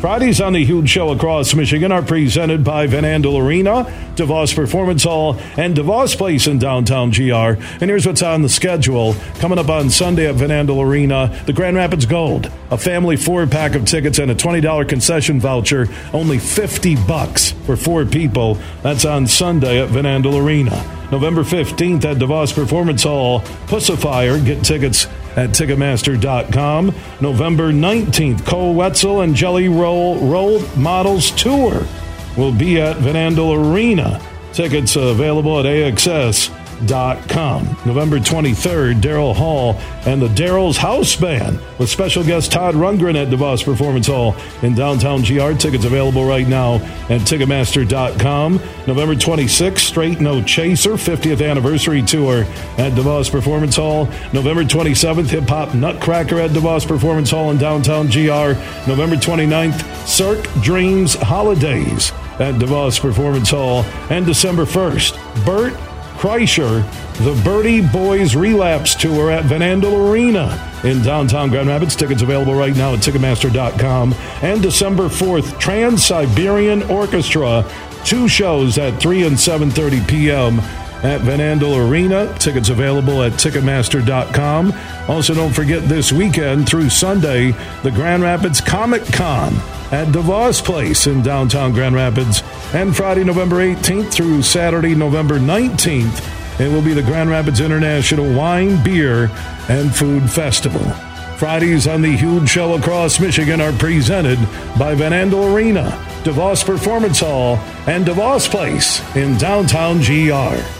Fridays on the Huge Show across Michigan are presented by Van Andel Arena, DeVos Performance Hall, and DeVos Place in downtown GR. And here's what's on the schedule. Coming up on Sunday at Van Andel Arena, the Grand Rapids Gold, a family four pack of tickets and a $20 concession voucher, only 50 bucks for four people. That's on Sunday at Van Andel Arena. November 15th at DeVos Performance Hall, Puscifer. Get tickets at Ticketmaster.com. November 19th, Koe Wetzel and Jelly Roll Roll Models Tour will be at Van Andel Arena. Tickets available at AXS com. November 23rd, Daryl Hall and the Daryl's House Band with special guest Todd Rundgren at DeVos Performance Hall in downtown GR. Tickets available right now at Ticketmaster.com. November 26th, Straight No Chaser 50th Anniversary Tour at DeVos Performance Hall. November 27th, Hip Hop Nutcracker at DeVos Performance Hall in downtown GR. November 29th, Cirque Dreams Holidays at DeVos Performance Hall. And December 1st, Bert Kreischer, the Berty Boys Relapse Tour at Van Andel Arena in downtown Grand Rapids. Tickets available right now at Ticketmaster.com. And December 4th, Trans Siberian Orchestra, two shows at 3 and 7.30 p.m. at Van Andel Arena. Tickets available at Ticketmaster.com. Also, don't forget this weekend through Sunday, the Grand Rapids Comic Con at DeVos Place in downtown Grand Rapids. And Friday, November 18th through Saturday, November 19th, it will be the Grand Rapids International Wine, Beer, and Food Festival. Fridays on the huge show across Michigan are presented by Van Andel Arena, DeVos Performance Hall, and DeVos Place in downtown GR.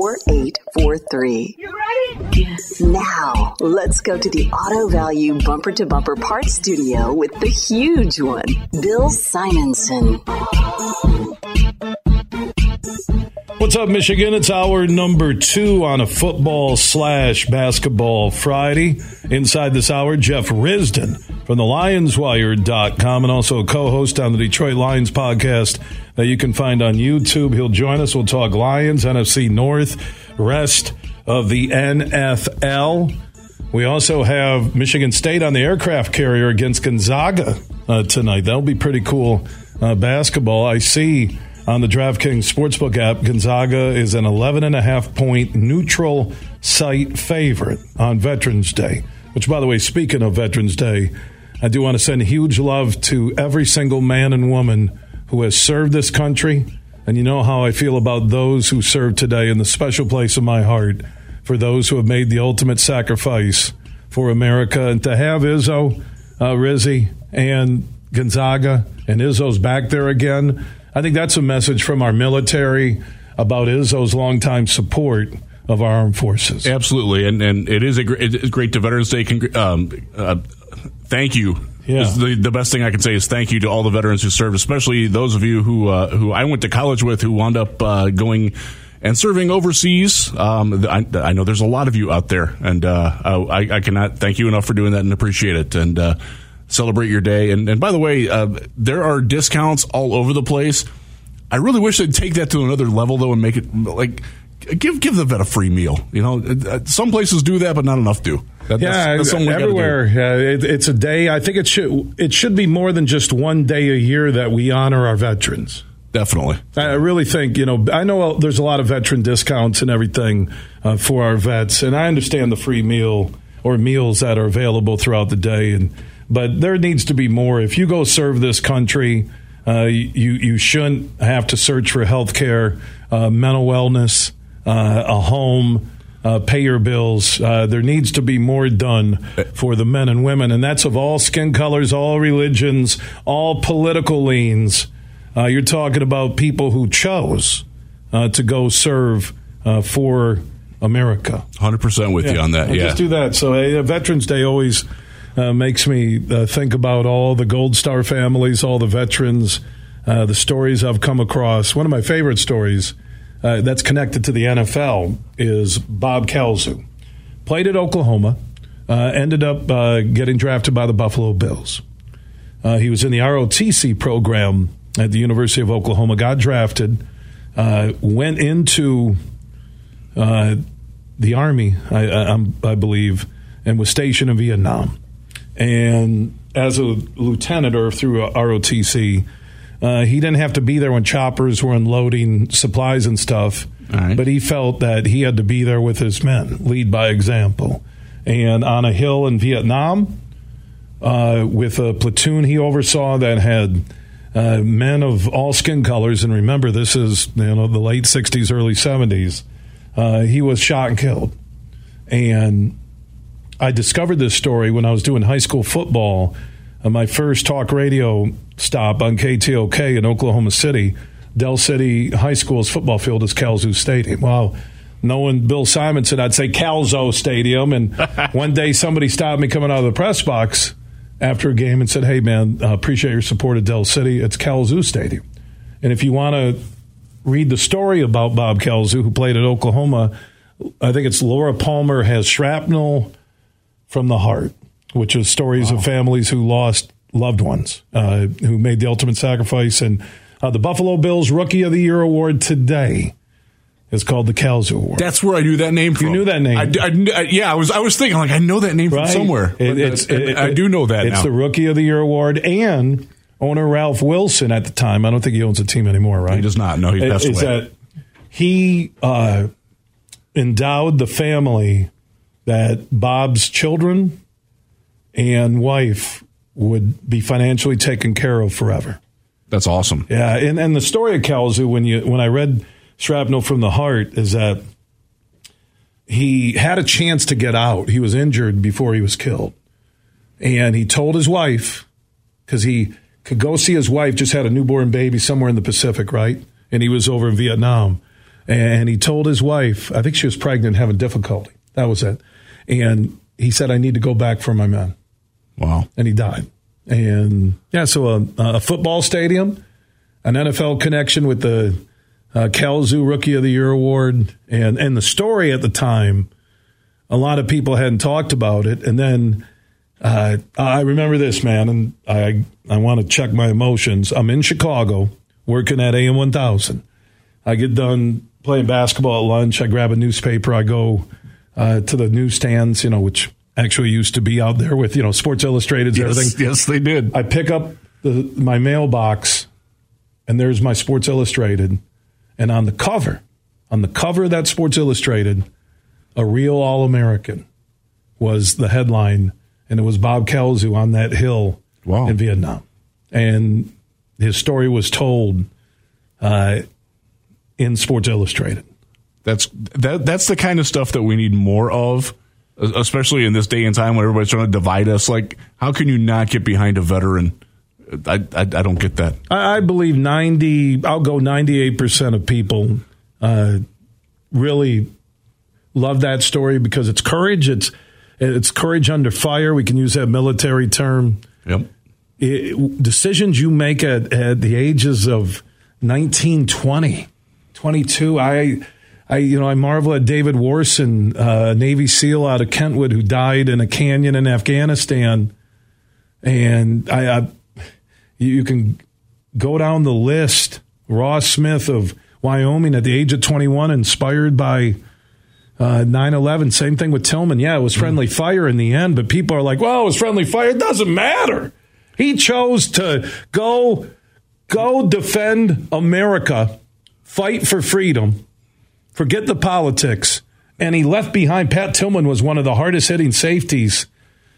4843. You ready? Yes. Now, let's go to the Auto Value Bumper to Bumper Parts Studio with the huge one, Bill Simonson. What's up, Michigan? It's hour number two on a football slash basketball Friday. Inside this hour, Jeff Risdon from the LionsWire.com and also a co host on the Detroit Lions podcast that you can find on YouTube. He'll join us. We'll talk Lions, NFC North, rest of the NFL. We also have Michigan State on the aircraft carrier against Gonzaga uh, tonight. That'll be pretty cool uh, basketball. I see on the DraftKings Sportsbook app, Gonzaga is an 11 and a half point neutral site favorite on Veterans Day. Which, by the way, speaking of Veterans Day, I do want to send huge love to every single man and woman who has served this country. And you know how I feel about those who serve today in the special place of my heart for those who have made the ultimate sacrifice for America. And to have Izzo, uh, Rizzy, and Gonzaga, and Izzo's back there again, I think that's a message from our military about Izzo's longtime support of our armed forces. Absolutely, and and it is a great, it's great to Veterans Day. Um, uh, thank you. Yeah. The, the best thing I can say is thank you to all the veterans who served, especially those of you who uh, who I went to college with who wound up uh, going and serving overseas. Um, I, I, know there's a lot of you out there, and uh, I, I, cannot thank you enough for doing that and appreciate it. And uh, celebrate your day. And, and by the way, uh, there are discounts all over the place. I really wish they'd take that to another level though and make it like give give the vet a free meal. You know, uh, some places do that, but not enough do. That, yeah, that's, that's everywhere. Yeah, it, it's a day. I think it should it should be more than just one day a year that we honor our veterans. Definitely. I really think, you know, I know there's a lot of veteran discounts and everything uh, for our vets, and I understand the free meal or meals that are available throughout the day. And but there needs to be more. If you go serve this country, uh, you you shouldn't have to search for health care, uh, mental wellness, uh, a home. Uh, pay your bills. Uh, there needs to be more done for the men and women, and that's of all skin colors, all religions, all political leans. Uh, you're talking about people who chose to go serve uh, for America. 100% with yeah. you on that. Yeah. Just do that. So, hey, Veterans Day always uh, makes me uh, think about all the Gold Star families, all the veterans, uh, the stories I've come across. One of my favorite stories uh, that's connected to the NFL is Bob Kalsu. Played at Oklahoma, uh, ended up uh, getting drafted by the Buffalo Bills. he was in the ROTC program at the University of Oklahoma, got drafted, went into the Army, I, I, I believe, and was stationed in Vietnam and as a lieutenant or through ROTC, uh, he didn't have to be there when choppers were unloading supplies and stuff, right. but he felt that he had to be there with his men, lead by example. And on a hill in Vietnam, uh, with a platoon he oversaw that had uh, men of all skin colors, and remember this is you know the late '60s, early '70s. Uh, he was shot and killed, and I discovered this story when I was doing high school football. Uh, my first talk radio stop on KTOK in Oklahoma City, Del City High School's football field is Kalsu Stadium. Well, knowing Bill Simonson, I'd say Calzo Stadium. And one day somebody stopped me coming out of the press box after a game and said, Hey, man, uh, appreciate your support of Del City. It's Kalsu Stadium. And if you want to read the story about Bob Kalsu, who played at Oklahoma, I think it's Laura Palmer has shrapnel from the Heart, which is stories wow. of families who lost loved ones, uh, who made the ultimate sacrifice. And uh, the Buffalo Bills Rookie of the Year award today is called the Kalsu Award. That's where I knew that name from. You knew that name? I, I, I, yeah, I was I was thinking like I know that name right? from somewhere. It, it's, it, I do know that. It's now. the Rookie of the Year award and owner Ralph Wilson at the time. I don't think he owns a team anymore, right? He does not. No, he passed away. That he uh, endowed the family that Bob's children and wife would be financially taken care of forever. That's awesome. Yeah, and, and the story of Kalsu when you when I read Shrapnel from the Heart is that he had a chance to get out. He was injured before he was killed. And he told his wife, because he could go see his wife, just had a newborn baby somewhere in the Pacific, right? And he was over in Vietnam. And he told his wife, I think she was pregnant, having difficulty. That was it. And he said, I need to go back for my men. Wow. And he died. And yeah, so a, a football stadium, an NFL connection with the uh, Kalsu Rookie of the Year award, and, and the story at the time, a lot of people hadn't talked about it. And then uh, I remember this, man, and I, I want to check my emotions. I'm in Chicago working at AM 1000. I get done playing basketball at lunch. I grab a newspaper. I go uh, to the newsstands, you know, which actually used to be out there with, you know, Sports Illustrated yes, everything. Yes, they did. I pick up the, my mailbox, and there's my Sports Illustrated. And on the cover, on the cover of that Sports Illustrated, a real All American was the headline, and it was Bob Kalsu on that hill wow. in Vietnam. And his story was told uh, in Sports Illustrated. That's that. That's the kind of stuff that we need more of, especially in this day and time when everybody's trying to divide us. Like, how can you not get behind a veteran? I I, I don't get that. I, I, believe ninety. I'll go ninety eight percent of people uh, really love that story because it's courage. It's it's courage under fire. We can use that military term. Yep. It, decisions you make at, at the ages of 19, 20, 22. I I, you know, I marvel at David Warsen, uh, Navy SEAL out of Kentwood, who died in a canyon in Afghanistan. And I, I you can go down the list. Ross Smith of Wyoming at the age of 21, inspired by uh, 9 11. Same thing with Tillman. Yeah, it was friendly mm. fire in the end, but people are like, well, it was friendly fire. It doesn't matter. He chose to go, go defend America, fight for freedom Forget the politics. And he left behind. Pat Tillman was one of the hardest hitting safeties.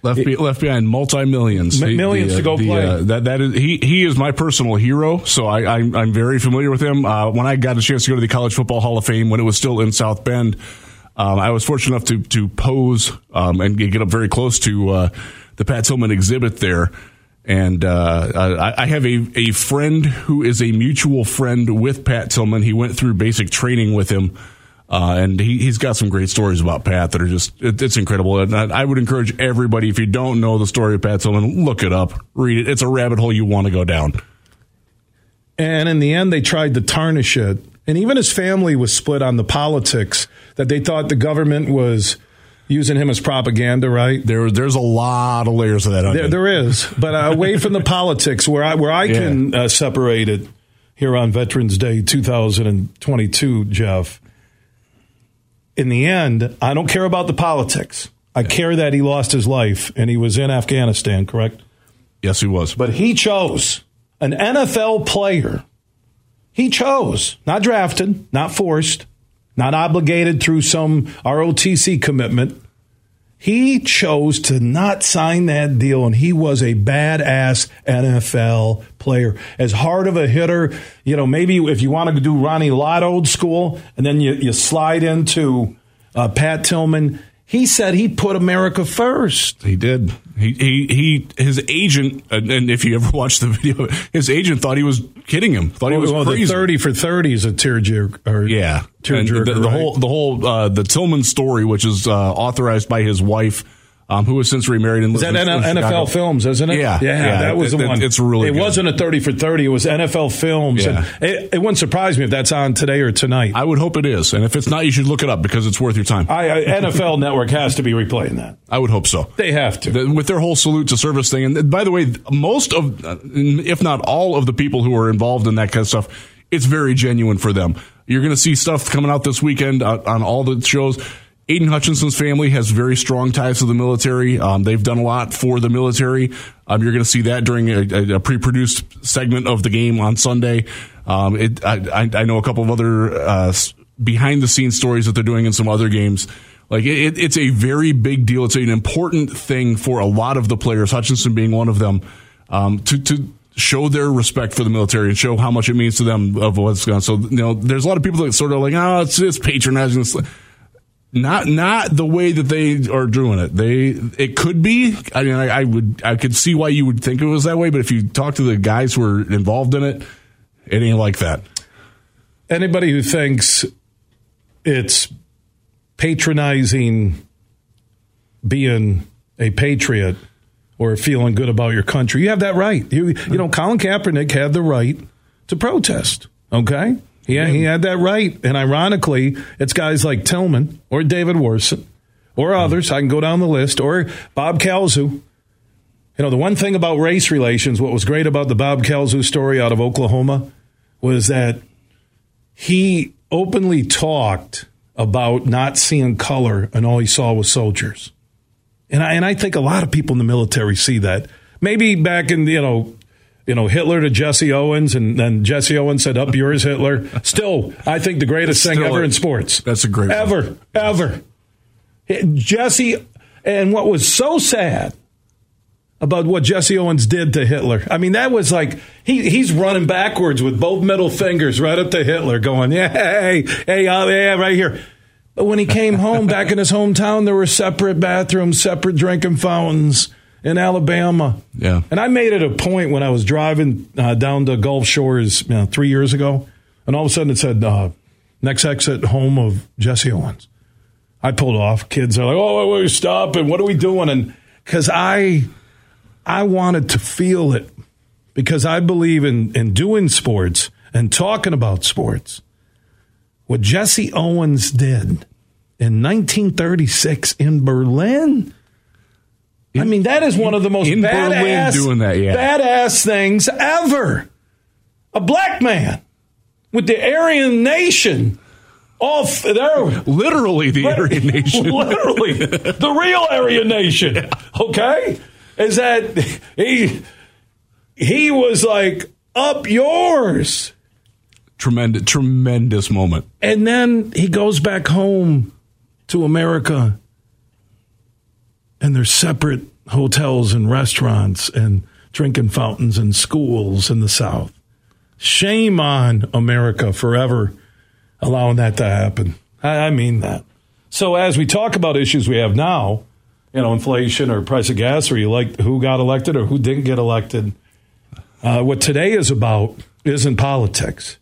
Left, be, left behind multi millions, millions the, to go the, play. Uh, that that is he. He is my personal hero, so I, I am very familiar with him. Uh, when I got a chance to go to the College Football Hall of Fame when it was still in South Bend, um, I was fortunate enough to to pose um, and get up very close to uh, the Pat Tillman exhibit there. And uh, I, I, have a, a friend who is a mutual friend with Pat Tillman. He went through basic training with him Uh, and he, he's got some great stories about Pat that are just, it, it's incredible. And I, I, would encourage everybody, if you don't know the story of Pat Tillman, look it up, read it. It's a rabbit hole you want to go down. And in the end, they tried to tarnish it. And even his family was split on the politics that they thought the government was using him as propaganda, right? There, there's a lot of layers of that. There, there is, but uh, away from the politics, where I where I yeah. can uh, separate it here on Veterans Day 2022, Jeff in the end, I don't care about the politics. I care that he lost his life and he was in Afghanistan, correct? Yes, he was. But he chose an NFL player. He chose, not drafted, not forced, not obligated through some ROTC commitment. He chose to not sign that deal, and he was a badass NFL player. As hard of a hitter, you know, maybe if you want to do Ronnie Lott old school, and then you, you slide into uh, Pat Tillman, he said he put America first. He did. He he, he his agent, and if you ever watched the video, his agent thought he was kidding him. Thought well, he was well, crazy. The Thirty for thirty is a tearjerker. Yeah, tearjerker. The, the right? whole the whole uh, the Tillman story, which is uh, authorized by his wife um, who has since remarried and is that in, NFL Chicago. Films, isn't it? Yeah, yeah, yeah that was it, the one. It's really. It good. wasn't a thirty for thirty. It was NFL Films. Yeah. It, it, wouldn't surprise me if that's on today or tonight. I would hope it is, and if it's not, you should look it up because it's worth your time. I, I, NFL Network has to be replaying that. I would hope so. They have to the, with their whole salute to service thing. And by the way, most of, if not all of the people who are involved in that kind of stuff, it's very genuine for them. You're going to see stuff coming out this weekend on, on all the shows Aidan Hutchinson's family has very strong ties to the military. Um, they've done a lot for the military. Um, you're going to see that during a, a, pre-produced segment of the game on Sunday. Um, it, I, I, know a couple of other uh, behind-the-scenes stories that they're doing in some other games. Like it, it's a very big deal. It's an important thing for a lot of the players, Hutchinson being one of them, um, to to show their respect for the military and show how much it means to them of what's on. So you know, there's a lot of people that sort of like, oh, it's it's patronizing. Not not the way that they are doing it. They it could be. I mean, I, I, would I could see why you would think it was that way. But if you talk to the guys who are involved in it, it ain't like that. Anybody who thinks it's patronizing being a patriot or feeling good about your country, you have that right. You you know, Colin Kaepernick had the right to protest. Okay. Yeah, he had that right. And ironically, it's guys like Tillman or David Warsen or mm-hmm. others. I can go down the list or Bob Kalsu. You know, the one thing about race relations, what was great about the Bob Kalsu story out of Oklahoma was that he openly talked about not seeing color and all he saw was soldiers. And I, and I think a lot of people in the military see that. Maybe back in, you know, you know, Hitler to Jesse Owens, and then Jesse Owens said, "Up yours, Hitler." Still, I think the greatest thing ever in sports. That's a great ever, one. ever. Jesse, and what was so sad about what Jesse Owens did to Hitler. I mean, that was like he he's running backwards with both middle fingers right up to Hitler, going, "Yeah, hey, hey, yeah, right here." But when he came home back in his hometown, there were separate bathrooms, separate drinking fountains in Alabama. Yeah. And I made it a point when I was driving uh, down to Gulf Shores you know, three years ago, and all of a sudden it said, uh, next exit, home of Jesse Owens. I pulled off. Kids are like, oh, wait, wait, stop. And what are we doing? And because I, I wanted to feel it because I believe in, in doing sports and talking about sports. What Jesse Owens did in 1936 in Berlin in, I mean, that is one of the most badass, doing that, yeah. badass things ever. A black man with the Aryan nation off there. Literally the Aryan nation. Literally. the real Aryan nation. Yeah. Okay? Is that he he was like, up yours. Tremendous tremendous moment. And then he goes back home to America and there's separate hotels and restaurants and drinking fountains and schools in the South. Shame on America forever allowing that to happen. I, mean that. So as we talk about issues we have now, you know, inflation or price of gas, or you like who got elected or who didn't get elected, uh, what today is about isn't politics.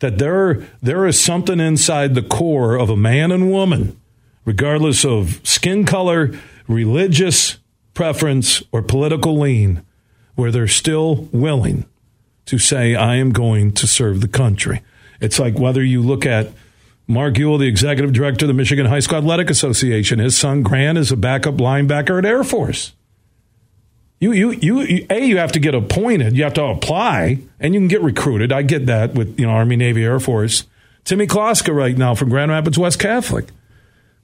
that there there is something inside the core of a man and woman, regardless of skin color, religious preference, or political lean, where they're still willing to say, I am going to serve the country. It's like whether you look at Mark Uyl, the executive director of the Michigan High School Athletic Association, his son Grant is a backup linebacker at Air Force. You, you, you, you, a, you have to get appointed. You have to apply, and you can get recruited. I get that with you know Army, Navy, Air Force. Timmy Kloska right now from Grand Rapids West Catholic.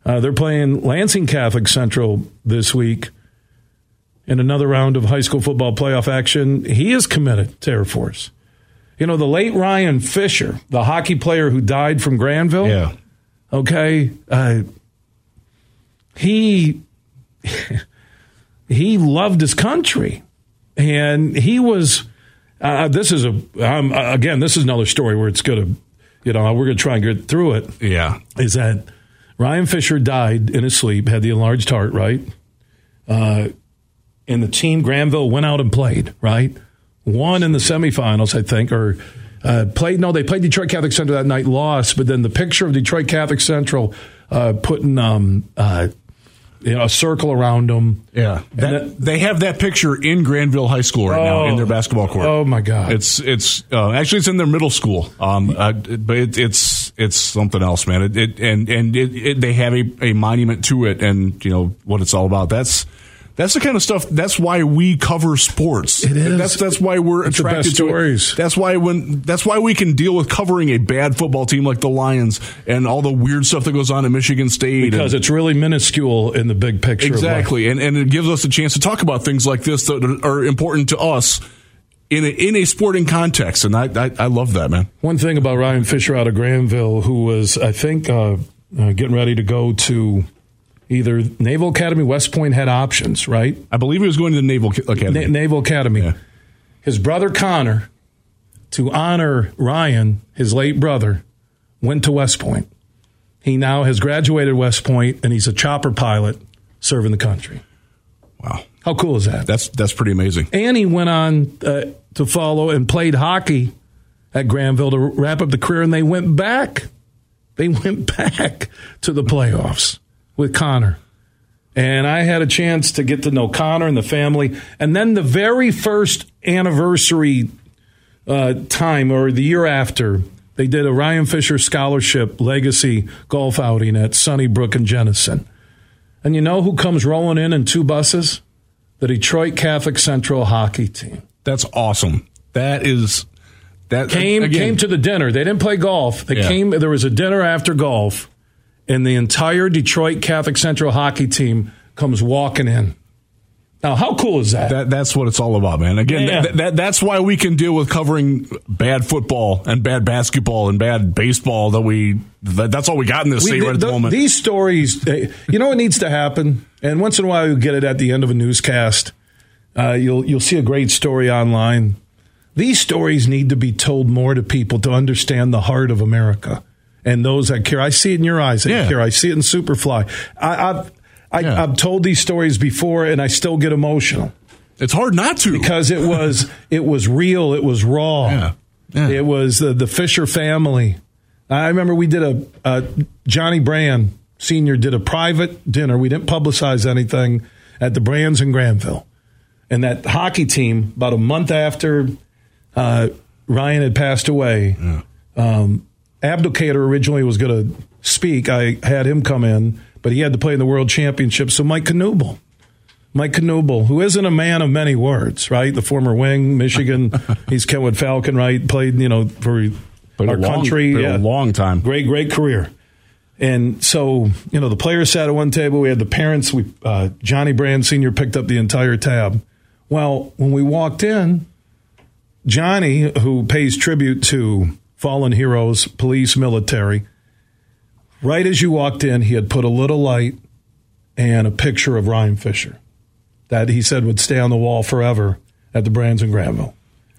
Uh, they're playing Lansing Catholic Central this week in another round of high school football playoff action. He is committed to Air Force. You know, the late Ryan Fisher, the hockey player who died from Grandville. Yeah. Okay. Uh, he he loved his country, and he was. Uh, this is a um, again. This is another story where it's going to, you know, we're going to try and get through it. Yeah. Is that Ryan Fisher died in his sleep, had the enlarged heart, right? Uh, and the team Grandville went out and played, right? Won in the semifinals, I think, or uh, played. No, they played Detroit Catholic Central that night, lost. But then the picture of Detroit Catholic Central uh, putting um, uh, you know, a circle around them. Yeah, that, that, they have that picture in Grandville High School right oh, now in their basketball court. Oh my God! It's it's uh, actually it's in their middle school, um, uh, but it, it's it's something else, man. It, it and and it, they have a, a monument to it, and you know what it's all about. That's that's the kind of stuff. That's why we cover sports. It is. That's that's why we're it's attracted to stories. it. That's why when that's why we can deal with covering a bad football team like the Lions and all the weird stuff that goes on at Michigan State because and, it's really minuscule in the big picture. Exactly, and and it gives us a chance to talk about things like this that are important to us in a, in a sporting context, and I, I, I love that man. One thing about Ryan Fisher out of Grandville, who was I think uh, uh, getting ready to go to either Naval Academy, West Point had options, right? I believe he was going to the Naval Academy. Na- Naval Academy. Yeah. His brother Connor, to honor Ryan, his late brother, went to West Point. He now has graduated West Point and he's a chopper pilot serving the country. Wow. How cool is that? That's that's pretty amazing. And he went on uh, to follow and played hockey at Grandville to wrap up the career and they went back. They went back to the playoffs with Connor. And I had a chance to get to know Connor and the family. And then the very first anniversary uh, time or the year after, they did a Ryan Fisher Scholarship Legacy golf outing at Sunnybrook and Jenison. And you know who comes rolling in in two buses? The Detroit Catholic Central hockey team. That's awesome. That is that came again, came to the dinner. They didn't play golf. They yeah. came. There was a dinner after golf, and the entire Detroit Catholic Central hockey team comes walking in. Now, how cool is that? that that's what it's all about, man. Again, yeah. that, that, that's why we can deal with covering bad football and bad basketball and bad baseball. That we that, that's all we got in this we, state right the, at the moment. These stories, you know, what needs to happen, and once in a while you get it at the end of a newscast. Uh, you'll you'll see a great story online. These stories need to be told more to people to understand the heart of America and those that care. I see it in your eyes that yeah. care. I see it in Superfly. I, I've I, yeah. I've told these stories before, and I still get emotional. It's hard not to because it was it was real. It was raw. Yeah. yeah. It was the, the Fisher family. I remember we did a uh, Johnny Brann Senior did a private dinner. We didn't publicize anything at the Brann's in Grandville, and that hockey team about a month after uh, Ryan had passed away. Yeah. Um, Abdelkader originally was going to speak. I had him come in, but he had to play in the World Championship. So Mike Knuble, Mike Knuble, who isn't a man of many words, right? The former wing, Michigan. he's Kentwood Falcon, right? Played, you know, for our long, country. Yeah. a long time. Great, great career. And so, you know, the players sat at one table. We had the parents. We uh, Johnny Brann Senior picked up the entire tab. Well, when we walked in, Johnny, who pays tribute to fallen heroes, police, military. Right as you walked in, he had put a little light and a picture of Ryan Fisher that he said would stay on the wall forever at the Brann's and Grandville.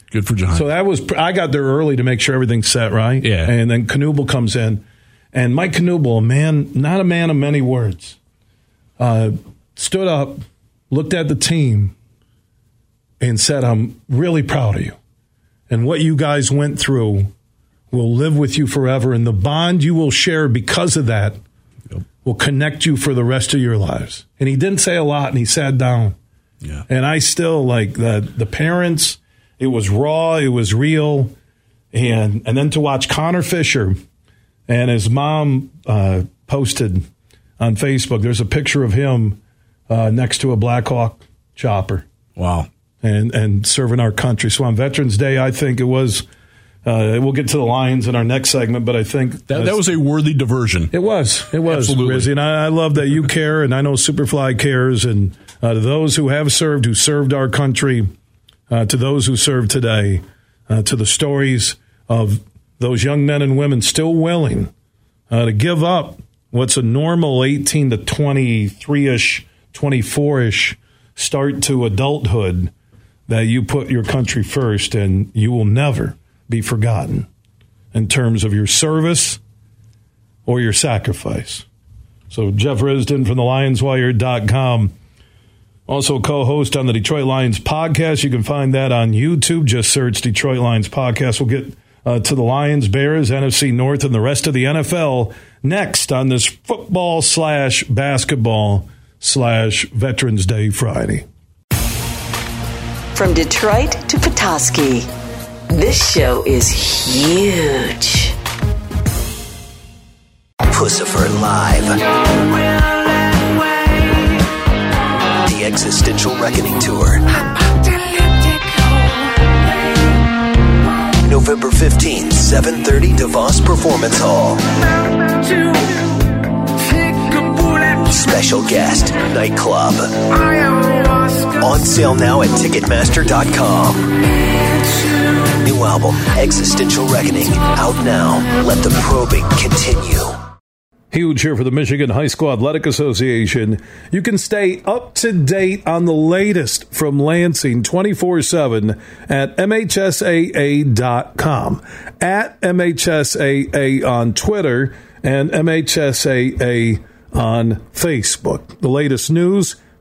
Good for John. So that was I got there early to make sure everything's set right. Yeah. And then Knuble comes in, and Mike Knuble, a man, not a man of many words, uh, stood up, looked at the team, and said, "I'm really proud of you, and what you guys went through will live with you forever, and the bond you will share because of that Yep. will connect you for the rest of your lives. And he didn't say a lot, and he sat down. Yeah. And I still like the the parents. It was raw. It was real. And and then to watch Connor Fisher and his mom uh, posted on Facebook. There's a picture of him uh, next to a Black Hawk chopper Wow. and and serving our country. So on Veterans Day, I think it was. Uh, we'll get to the Lions in our next segment, but I think That, that was a worthy diversion. it was. It was. Absolutely. Rizzy, and I, I love that you care, and I know Superfly cares. And uh, to those who have served, who served our country, uh, to those who serve today, uh, to the stories of those young men and women still willing uh, to give up what's a normal 18 to 23 ish, 24 ish start to adulthood, that you put your country first, and you will never be forgotten in terms of your service or your sacrifice. So Jeff Risdon from the LionsWire.com, also co-host on the Detroit Lions podcast. You can find that on YouTube. Just search Detroit Lions podcast. We'll get uh, to the Lions, Bears, NFC North, and the rest of the NFL next on this football slash basketball slash Veterans Day Friday. From Detroit to Petoskey, this show is huge. Puscifer Live. The Existential Reckoning Tour. November 15th, 7.30 DeVos Performance Hall. Special guest, nightclub. On sale now at Ticketmaster.com. New album, Existential Reckoning, out now. Let the probing continue. Huge here for the Michigan High School Athletic Association. You can stay up to date on the latest from Lansing 24 7 at MHSAA.com, at MHSAA on Twitter, and MHSAA on Facebook. The latest news,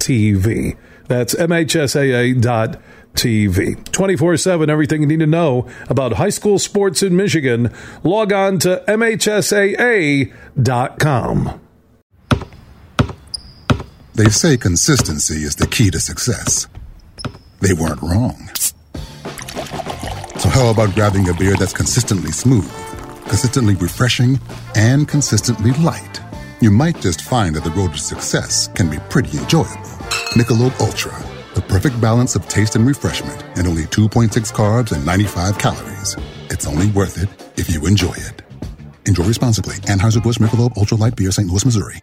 MHSAA.TV. That's MHSAA.TV. 24 7, everything you need to know about high school sports in Michigan. Log on to MHSAA.com. They say consistency is the key to success. They weren't wrong. So, how about grabbing a beer that's consistently smooth, consistently refreshing, and consistently light? You might just find that the road to success can be pretty enjoyable. Michelob Ultra, the perfect balance of taste and refreshment, and only 2.6 carbs and 95 calories. It's only worth it if you enjoy it. Enjoy responsibly. Anheuser-Busch Michelob Ultra Light Beer, St. Louis, Missouri.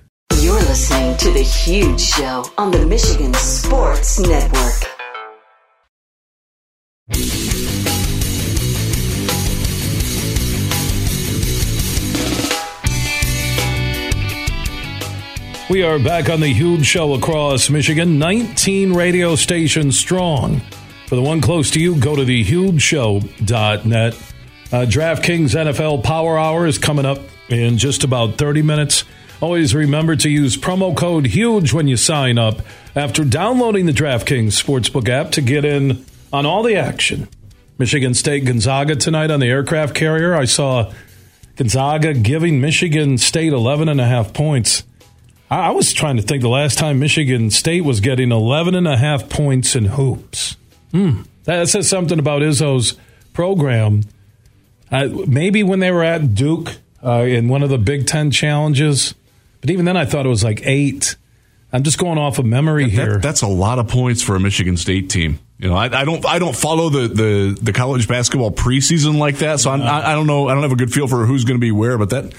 You're listening to The Huge Show on the Michigan Sports Network. We are back on the huge show across Michigan, 19 radio stations strong. For the one close to you, go to thehugeshow.net. Uh, DraftKings NFL Power Hour is coming up in just about 30 minutes. Always remember to use promo code HUGE when you sign up after downloading the DraftKings Sportsbook app to get in on all the action. Michigan State Gonzaga tonight on the aircraft carrier. I saw Gonzaga giving Michigan State 11 and a half points. I, was trying to think the last time Michigan State was getting 11 and a half points in hoops. Hmm. That says something about Izzo's program. Uh, maybe when they were at Duke, uh, in one of the Big Ten challenges. But even then, I thought it was like eight. I'm just going off of memory That- here. that's a lot of points for a Michigan State team. You know, I, I don't I don't follow the, the, the college basketball preseason like that, so I, I don't know. I don't have a good feel for who's going to be where, but that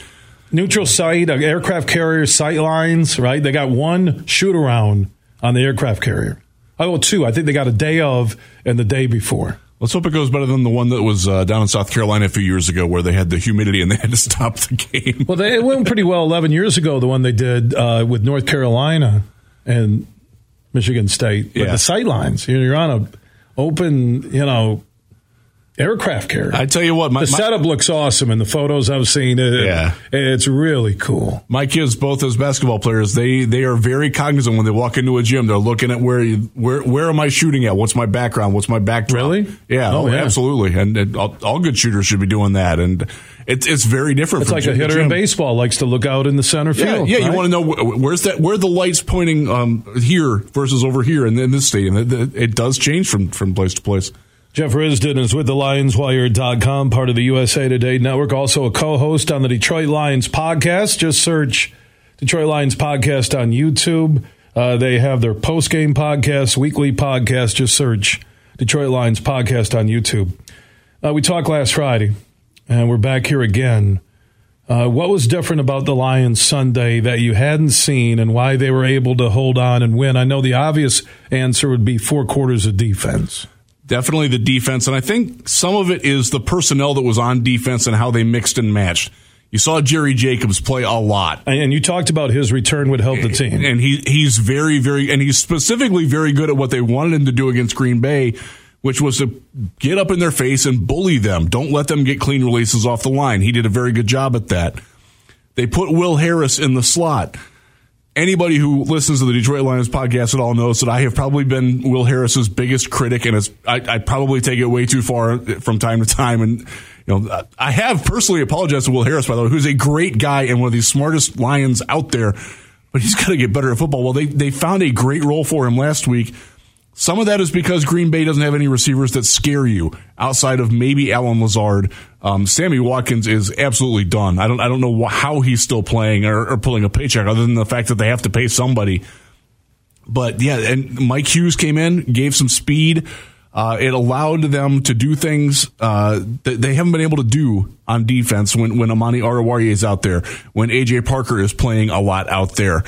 Neutral site, uh, aircraft carrier sight lines, right? They got one shoot around on the aircraft carrier. Oh, well, two. I think they got a day of and the day before. Let's hope it goes better than the one that was uh, down in South Carolina a few years ago, where they had the humidity and they had to stop the game. Well, they, it went pretty well 11 years ago, the one they did uh, with North Carolina and Michigan State. But Yeah. the sight lines, you're you're on a open, you know, aircraft carrier. I tell you what, my, the my- setup looks awesome in the photos I've seen. It, Yeah. It's really cool. my kids, both as basketball players, they they are very cognizant when they walk into a gym. They're looking at where you, where where am I shooting at? What's my background? What's my backdrop? Really? Yeah. Oh, Oh, yeah. absolutely. And, and all, all good shooters should be doing that. And it's it's very different. It's from like a hitter in baseball likes to look out in the center Yeah, field. yeah. You right? want to know wh- where's that? Where the lights pointing um, here versus over here in, in this stadium? It- it does change from from place to place. Jeff Risdon is with the LionsWire.com, part of the USA Today network, also a co host on the Detroit Lions podcast. Just search Detroit Lions podcast on YouTube. Uh, they have their post game podcast, weekly podcast. Just search Detroit Lions podcast on YouTube. Uh, we talked last Friday, and we're back here again. Uh, what was different about the Lions Sunday that you hadn't seen, and why they were able to hold on and win? I know the obvious answer would be four quarters of defense. Definitely the defense, and I think some of it is the personnel that was on defense and how they mixed and matched. You saw Jerry Jacobs play a lot. And you talked about his return would help the team. and he he's very very and he's specifically very good at what they wanted him to do against Green Bay, which was to get up in their face and bully them. Don't let them get clean releases off the line. He did a very good job at that. They put Will Harris in the slot. Anybody who listens to the Detroit Lions podcast at all knows that I have probably been Will Harris's biggest critic, and I, I probably take it way too far from time to time. And you know, I have personally apologized to Will Harris, by the way, who's a great guy and one of the smartest Lions out there but he's got to get better at football. Well, they they found a great role for him last week. Some of that is because Green Bay doesn't have any receivers that scare you outside of maybe Allen Lazard. Um, Sammy Watkins is absolutely done. I don't I don't know how he's still playing or, or pulling a paycheck other than the fact that they have to pay somebody. But yeah, and Mike Hughes came in, gave some speed. Uh, it allowed them to do things uh, that they haven't been able to do on defense when when Amani Oruwariye is out there, when AJ Parker is playing a lot out there,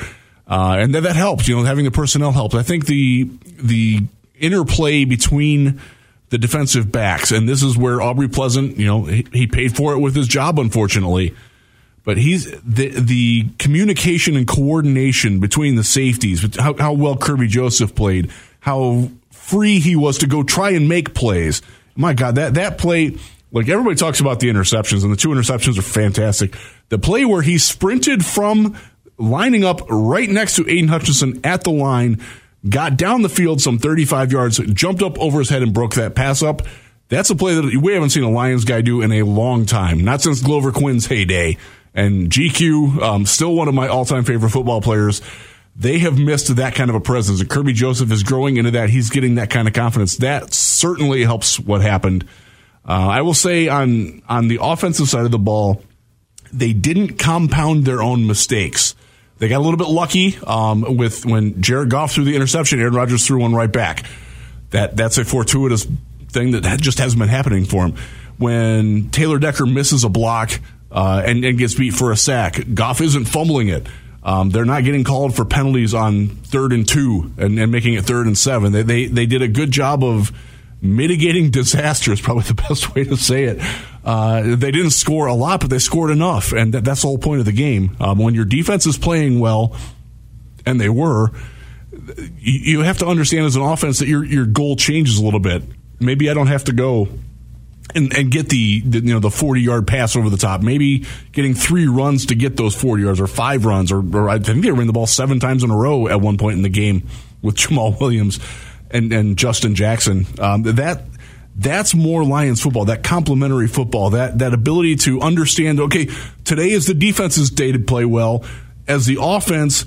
uh, and that, that helps. You know, having the personnel helps. I think the the interplay between the defensive backs, and this is where Aubrey Pleasant, you know, he, he paid for it with his job, unfortunately but he's the the communication and coordination between the safeties, how, how well Kerby Joseph played, how free he was to go try and make plays. My God, that that play, like everybody talks about the interceptions, and the two interceptions are fantastic. The play where he sprinted from lining up right next to Aidan Hutchinson at the line, got down the field some 35 yards, jumped up over his head and broke that pass up. That's a play that we haven't seen a Lions guy do in a long time, not since Glover Quin's heyday. And GQ, um, still one of my all-time favorite football players. They have missed that kind of a presence, and Kerby Joseph is growing into that. He's getting that kind of confidence. That certainly helps what happened. Uh, I will say on on the offensive side of the ball, they didn't compound their own mistakes. They got a little bit lucky um, with when Jared Goff threw the interception, Aaron Rodgers threw one right back. That that's a fortuitous thing that just hasn't been happening for him. When Taylor Decker misses a block uh, and, and gets beat for a sack, Goff isn't fumbling it. Um, they're not getting called for penalties on third and two and, and making it third and seven. They, they they did a good job of mitigating disaster is probably the best way to say it. Uh, they didn't score a lot, but they scored enough, and that, that's the whole point of the game. Um, when your defense is playing well, and they were, you, you have to understand as an offense that your your goal changes a little bit. Maybe I don't have to go and, and get the, the you know the forty yard pass over the top. Maybe getting three runs to get those forty yards, or five runs, or, or I think they ran the ball seven times in a row at one point in the game with Jamaal Williams and and Justin Jackson. Um, that that's more Lions football, that complementary football, that that ability to understand. Okay, today is the defense's day to play well. As the offense,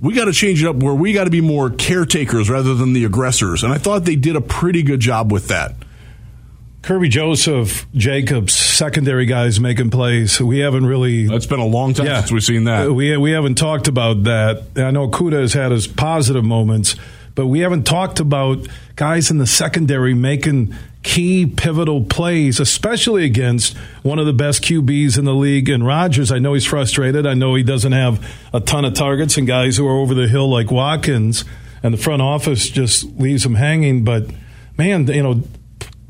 we got to change it up where we got to be more caretakers rather than the aggressors. And I thought they did a pretty good job with that. Kirby Joseph, Jacobs, secondary guys making plays. We haven't really. It's been a long time Yeah. since we've seen that. We we haven't talked about that. I know Kuda has had his positive moments, but we haven't talked about guys in the secondary making key pivotal plays, especially against one of the best QBs in the league in Rodgers. I know he's frustrated. I know he doesn't have a ton of targets and guys who are over the hill like Watkins, and the front office just leaves him hanging. But man, you know,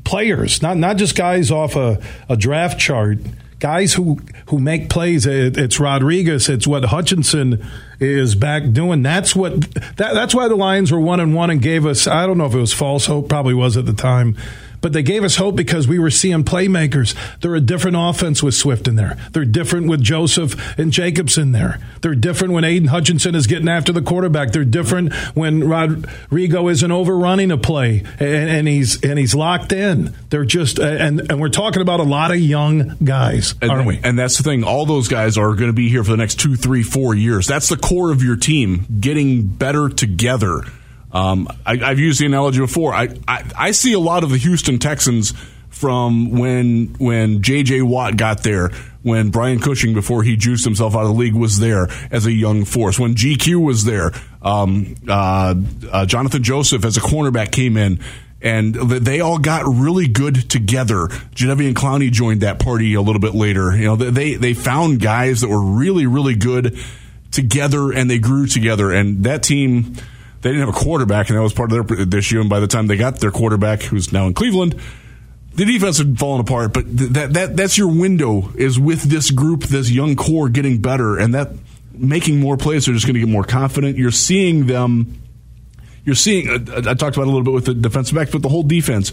players, not not just guys off a, a draft chart, guys who who make plays. It, it's Rodriguez. It's what Hutchinson is back doing. That's what that, that's why the Lions were one and one and gave us. I don't know if it was false hope. Probably was at the time. But they gave us hope because we were seeing playmakers. They're a different offense with Swift in there. They're different with Joseph and Jacobs in there. They're different when Aidan Hutchinson is getting after the quarterback. They're different when Rodrigo isn't overrunning a play and, and he's and he's locked in. They're just and and we're talking about a lot of young guys, And, aren't we? and that's the thing. All those guys are going to be here for the next two, three, four years. That's the core of your team getting better together. Um, I, I've used the analogy before. I, I, I see a lot of the Houston Texans from when when J.J. Watt got there, when Brian Cushing, before he juiced himself out of the league, was there as a young force, when GQ was there, um, uh, uh, Jonathan Joseph as a cornerback came in and they all got really good together. Jadeveon Clowney joined that party a little bit later. You know, they they found guys that were really really good together, and they grew together. And that team, they didn't have a quarterback, and that was part of their issue. And by the time they got their quarterback, who's now in Cleveland. The defense had fallen apart, but th- that that that's your window is with this group, this young core getting better, and that making more plays. They're just going to get more confident. You're seeing them you're seeing. I talked about a little bit with the defensive backs, but the whole defense.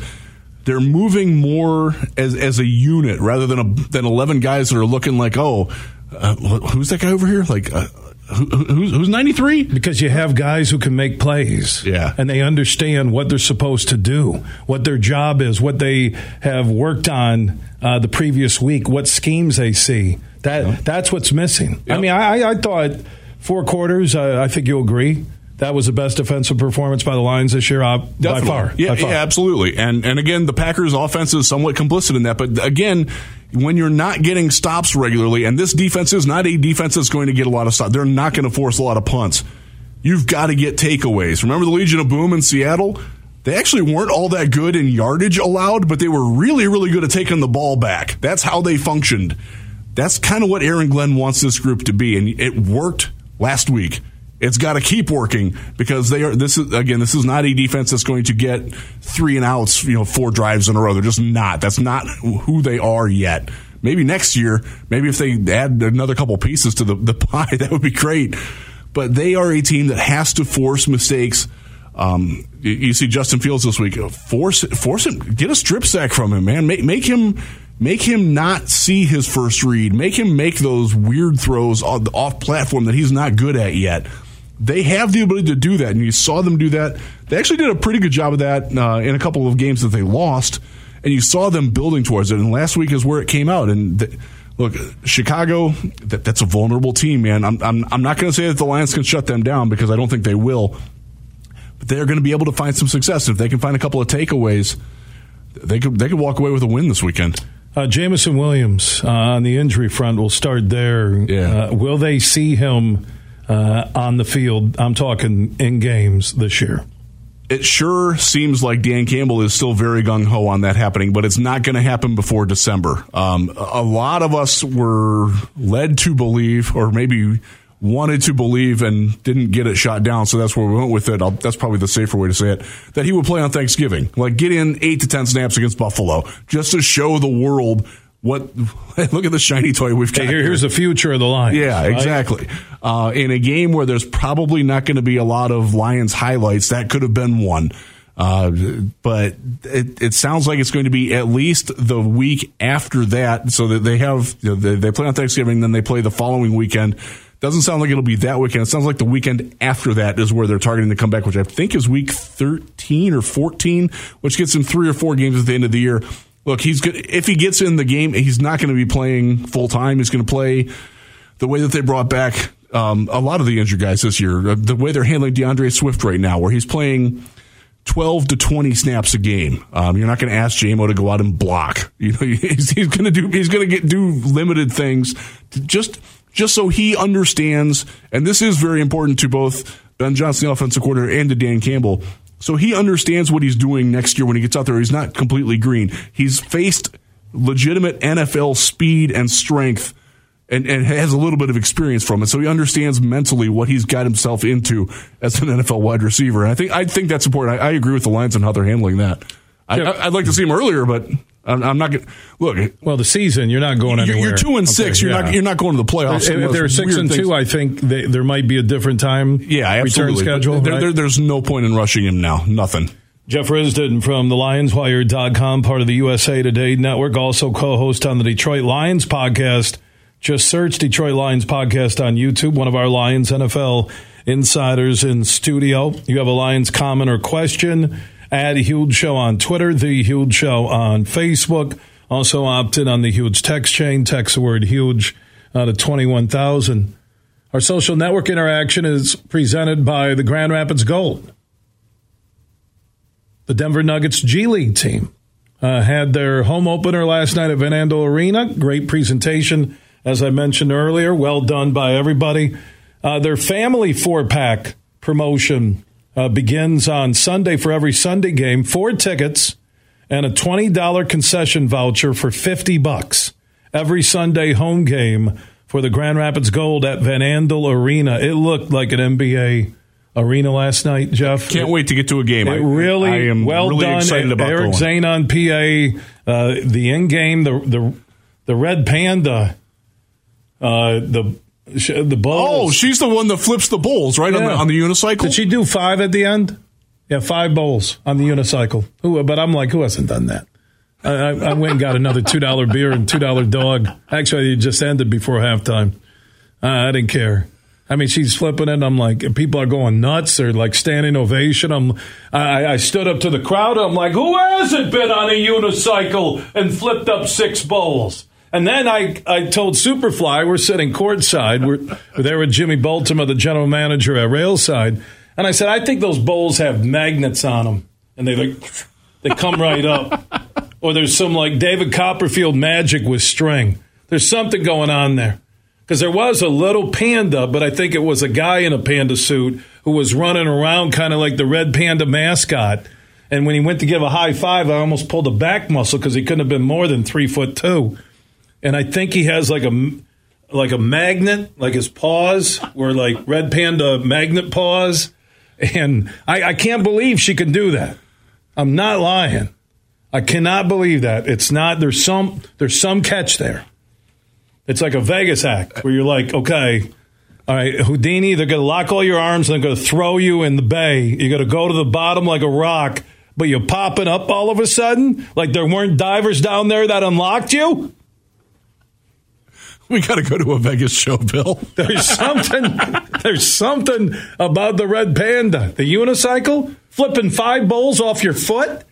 They're moving more as as a unit rather than a, than eleven guys that are looking like, oh, uh, who's that guy over here? Like, uh, who, who's who's ninety three? Because you have guys who can make plays. Yeah. And they understand what they're supposed to do, what their job is, what they have worked on uh, the previous week, what schemes they see. That That's what's missing. I mean, I, I thought four quarters, uh, I think you'll agree, that was the best defensive performance by the Lions this year uh, by far. Yeah, by far. yeah, absolutely. And and again, the Packers' offense is somewhat complicit in that. But again, when you're not getting stops regularly, and this defense is not a defense that's going to get a lot of stops, they're not going to force a lot of punts. You've got to get takeaways. Remember the Legion of Boom in Seattle? They actually weren't all that good in yardage allowed, but they were really, really good at taking the ball back. That's how they functioned. That's kind of what Aaron Glenn wants this group to be, and it worked last week. It's got to keep working because they are. This is again. This is not a defense that's going to get three and outs. You know, four drives in a row. They're just not. That's not who they are yet. Maybe next year. Maybe if they add another couple pieces to the, the pie, that would be great. But they are a team that has to force mistakes. Um, you, you see Justin Fields this week. Force force him. Get a strip sack from him, man. Make make him make him not see his first read. Make him make those weird throws off, off platform that he's not good at yet. They have the ability to do that, and you saw them do that. They actually did a pretty good job of that uh, in a couple of games that they lost, and you saw them building towards it. And last week is where it came out. And th- look, Chicago, that, that's a vulnerable team, man. I'm I'm, I'm not going to say that the Lions can shut them down because I don't think they will, but they're going to be able to find some success if they can find a couple of takeaways. They could they could walk away with a win this weekend. Uh, Jameson Williams uh, on the injury front. We'll start there. Yeah. Uh, will they see him uh, on the field? I'm talking in games this year. it sure seems like Dan Campbell is still very gung ho on that happening, but it's not going to happen before December. Um, a lot of us were led to believe, or maybe wanted to believe and didn't get it shot down, so that's where we went with it. I'll, that's probably the safer way to say it. That he would play on Thanksgiving, like get in eight to ten snaps against Buffalo, just to show the world what. look at the shiny toy we've got. Here. here's the future of the Lions. Yeah, right? exactly. Uh, in a game where there's probably not going to be a lot of Lions highlights, that could have been one. Uh, but it, it sounds like it's going to be at least the week after that, so that they have you know, they, they play on Thanksgiving, then they play the following weekend. Doesn't sound like it'll be that weekend. It sounds like the weekend after that is where they're targeting to come back, which I think is week 13 or 14, which gets them three or four games at the end of the year. Look, he's good. If he gets in the game, he's not going to be playing full time. He's going to play the way that they brought back um, a lot of the injured guys this year, uh, the way they're handling DeAndre Swift right now, where he's playing 12 to 20 snaps a game. Um, you're not going to ask Jamo to go out and block. You know, he's, he's going to do, he's going to get, do limited things just, just so he understands. And this is very important to both Ben Johnson, the offensive coordinator, and to Dan Campbell. So he understands what he's doing next year when he gets out there. He's not completely green. He's faced legitimate NFL speed and strength and, and has a little bit of experience from it. So he understands mentally what he's got himself into as an NFL wide receiver. And I think I think that's important. I, I agree with the Lions on how they're handling that. I, would like to see him earlier, but I'm, I'm not going. Look, well, the season you're not going anywhere. You're, you're two and six. Okay, you're yeah. not. You're not going to the playoffs. If they're six and things. two, I think they, there might be a different time. Yeah, absolutely. Return schedule. There, right? there, there's no point in rushing him now. Nothing. Jeff Risdon from the LionsWire.com, part of the USA Today network, also co-host on the Detroit Lions podcast. Just search Detroit Lions podcast on YouTube. One of our Lions NFL insiders in studio. You have a Lions comment or question? Add Huge Show on Twitter, The Huge Show on Facebook. Also opt in on the Huge text chain. Text the word Huge uh, to 21,000. Our social network interaction is presented by the Grand Rapids Gold the Denver Nuggets G League team. Uh, had their home opener last night at Van Andel Arena. Great presentation, as I mentioned earlier. Well done by everybody. Uh, their family four pack promotion uh, begins on Sunday for every Sunday game. Four tickets and a $20 concession voucher for 50 bucks. Every Sunday home game for the Grand Rapids Gold at Van Andel Arena. It looked like an NBA arena last night, Jeff. Can't wait to get to a game. It really, I am well really done. Excited about Eric. Zane on PA. Uh, the in game, the the the red panda, uh, the the bowls. Oh, she's the one that flips the bowls, right yeah. on, the, on the unicycle. Did she do five at the end? Yeah, five bowls on the unicycle. Who? But I'm like, who hasn't done that? I, I went and got another two dollar beer and two dollar dog. Actually, it just ended before halftime. Uh, I didn't care. I mean, she's flipping it. I'm like, people are going nuts. They're like standing ovation. I'm, I, I stood up to the crowd. I'm like, who hasn't been on a unicycle and flipped up six bowls? And then I, I told Superfly, we're sitting courtside. We're there with Jimmy Baltimore, the general manager at Railside. And I said, I think those bowls have magnets on them. And they like, they come right up. Or there's some like David Copperfield magic with string. There's something going on there because there was a little panda, but I think it was a guy in a panda suit who was running around kind of like the red panda mascot. And when he went to give a high five, I almost pulled a back muscle because he couldn't have been more than three foot two. And I think he has like a like a magnet, like his paws were like red panda magnet paws. And I, I can't believe she can do that. I'm not lying. I cannot believe that. It's not. There's some. There's some catch there. It's like a Vegas act where you're like, okay, all right, Houdini, they're going to lock all your arms and they're going to throw you in the bay. You're going to go to the bottom like a rock, but you're popping up all of a sudden like there weren't divers down there that unlocked you. We got to go to a Vegas show, Bill. There's something. there's something about the red panda, the unicycle, flipping five bowls off your foot.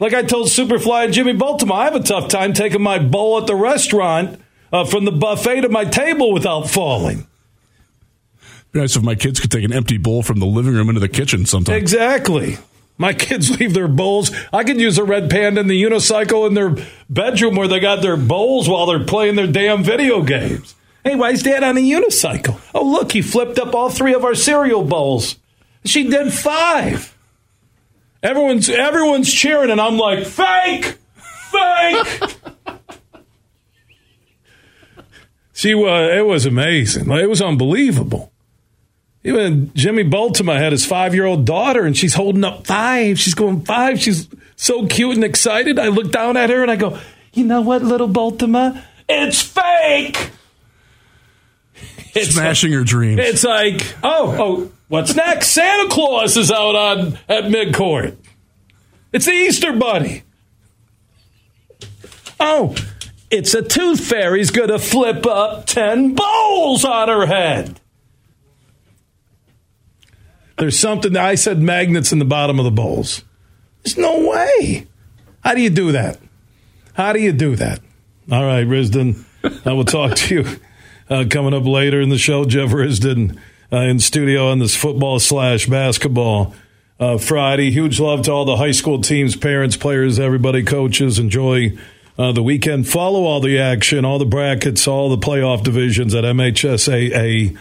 Like I told Superfly and Jimmy Baltimore, I have a tough time taking my bowl at the restaurant uh, from the buffet to my table without falling. Be nice if my kids could take an empty bowl from the living room into the kitchen sometime. Exactly. My kids leave their bowls. I could use a red panda in the unicycle in their bedroom where they got their bowls while they're playing their damn video games. Hey, why is dad on a unicycle? Oh, look, he flipped up all three of our cereal bowls. She did five. Everyone's everyone's cheering, and I'm like, fake, fake. She was, it was amazing. It was unbelievable. Even Jimmy Baltimore had his five year old daughter, and she's holding up five. She's going five. She's so cute and excited. I look down at her and I go, You know what, little Baltimore? It's fake. It's Smashing like, her dreams. It's like, oh, oh, what's next? Santa Claus is out on at midcourt. It's the Easter Bunny. Oh, it's a tooth fairy's going to flip up 10 bowls on her head. There's something, I said magnets in the bottom of the bowls. There's no way. How do you do that? How do you do that? All right, Risdon, I will talk to you uh, coming up later in the show. Jeff Risdon uh, in studio on this football slash basketball uh, Friday. Huge love to all the high school teams, parents, players, everybody, coaches. Enjoy uh, the weekend. Follow all the action, all the brackets, all the playoff divisions at MHSAA.com.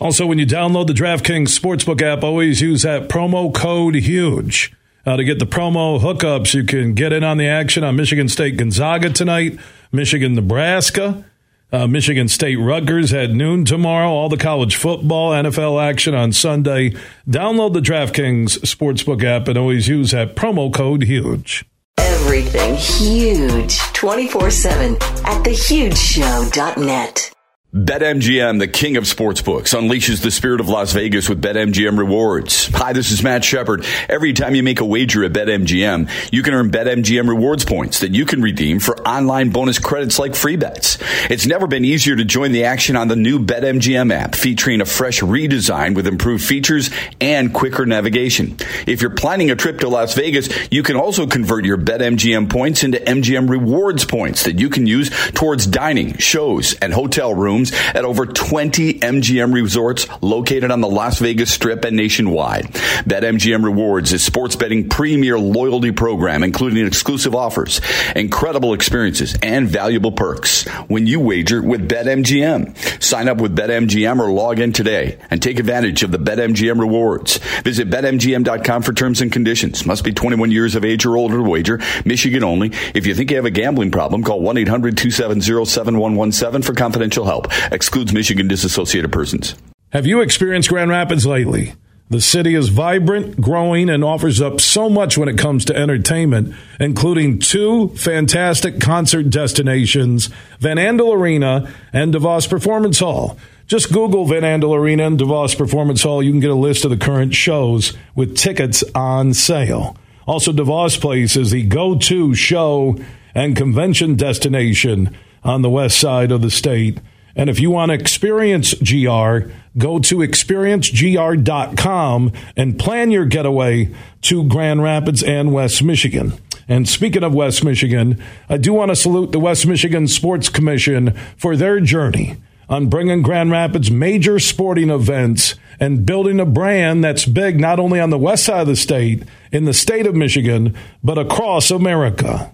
Also, when you download the DraftKings Sportsbook app, always use that promo code HUGE. Uh, to get the promo hookups, you can get in on the action on Michigan State Gonzaga tonight, Michigan Nebraska, uh, Michigan State Rutgers at noon tomorrow, all the college football, NFL action on Sunday. Download the DraftKings Sportsbook app and always use that promo code HUGE. Everything huge 24 7 at thehugeshow.net. BetMGM, the king of sportsbooks, unleashes the spirit of Las Vegas with BetMGM rewards. Hi, this is Matt Shepard. Every time you make a wager at BetMGM, you can earn BetMGM rewards points that you can redeem for online bonus credits like free bets. It's never been easier to join the action on the new BetMGM app, featuring a fresh redesign with improved features and quicker navigation. If you're planning a trip to Las Vegas, you can also convert your BetMGM points into MGM rewards points that you can use towards dining, shows, and hotel rooms rooms at over 20 MGM resorts located on the Las Vegas Strip and nationwide. BetMGM Rewards is sports betting premier loyalty program, including exclusive offers, incredible experiences, and valuable perks when you wager with BetMGM. Sign up with BetMGM or log in today and take advantage of the BetMGM rewards. Visit BetMGM.com for terms and conditions. Must be 21 years of age or older to wager. Michigan only. If you think you have a gambling problem, call 1-800-270-7117 for confidential help. Excludes Michigan disassociated persons. Have you experienced Grand Rapids lately? The city is vibrant, growing, and offers up so much when it comes to entertainment, including two fantastic concert destinations, Van Andel Arena and DeVos Performance Hall. Just Google Van Andel Arena and DeVos Performance Hall. You can get a list of the current shows with tickets on sale. Also, DeVos Place is the go to show and convention destination on the west side of the state. And if you want to experience GR, go to experiencegr.com and plan your getaway to Grand Rapids and West Michigan. And speaking of West Michigan, I do want to salute the West Michigan Sports Commission for their journey on bringing Grand Rapids major sporting events and building a brand that's big not only on the west side of the state, in the state of Michigan, but across America.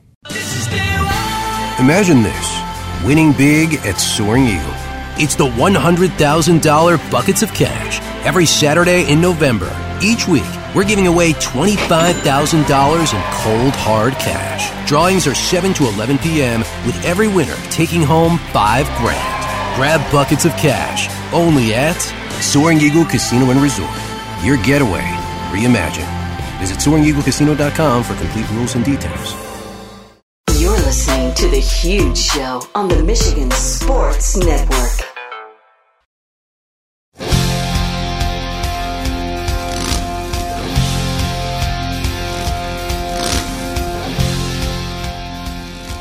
Imagine this winning big at Soaring Eagle. It's the $100,000 buckets of cash every Saturday in November. Each week, we're giving away $25,000 in cold, hard cash. Drawings are 7 to 11 p.m., with every winner taking home 5 grand. Grab buckets of cash only at Soaring Eagle Casino and Resort. Your getaway reimagined. Visit SoaringEagleCasino.com for complete rules and details. To The Huge Show on the Michigan Sports Network.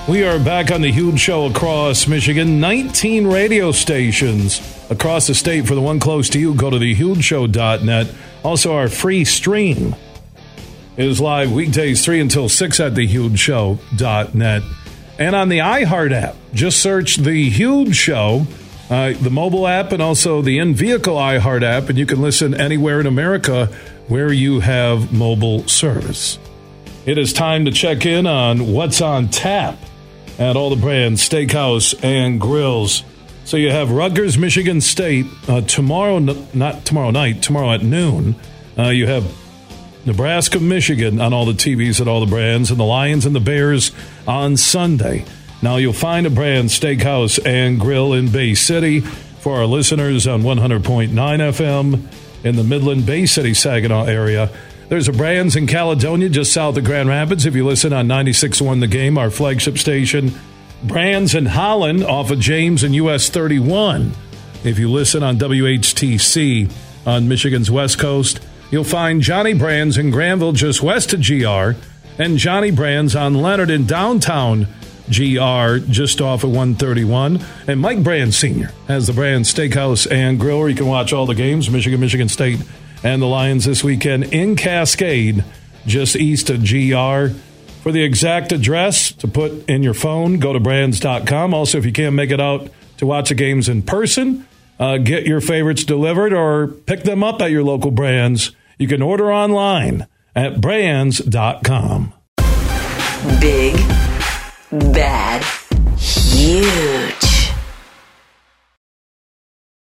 We are back on the huge show across Michigan. 19 radio stations across the state. For the one close to you, go to thehugeshow.net. Also, our free stream is live weekdays 3 until 6 at thehugeshow.net. And on the iHeart app, just search The Huge Show, uh, the mobile app, and also the in vehicle iHeart app, and you can listen anywhere in America where you have mobile service. It is time to check in on what's on tap at all the Brann's, steakhouse and grills. So you have Rutgers, Michigan State uh, tomorrow, not tomorrow night, tomorrow at noon. Uh, you have Nebraska, Michigan on all the TVs at all the Brann's, and the Lions and the Bears on Sunday. Now you'll find a Brann steakhouse and grill in Bay City for our listeners on 100.9 FM in the Midland Bay City Saginaw area. There's a Brann's in Caledonia, just south of Grand Rapids. If you listen on 96.1 The Game, our flagship station. Brann's in Holland off of James and US 31. If you listen on WHTC on Michigan's West Coast, you'll find Johnny Brann's in Grandville, just west of GR, and Johnny Brann's on Leonard in downtown GR, just off of 131. And Mike Brann Sr. has the Brann Steakhouse and Grill, where you can watch all the games Michigan, Michigan State and the Lions this weekend in Cascade, just east of GR. For the exact address to put in your phone, go to branns.com. Also, if you can't make it out to watch the games in person, uh, get your favorites delivered or pick them up at your local Brann's You can order online at branns.com. Big, bad, huge.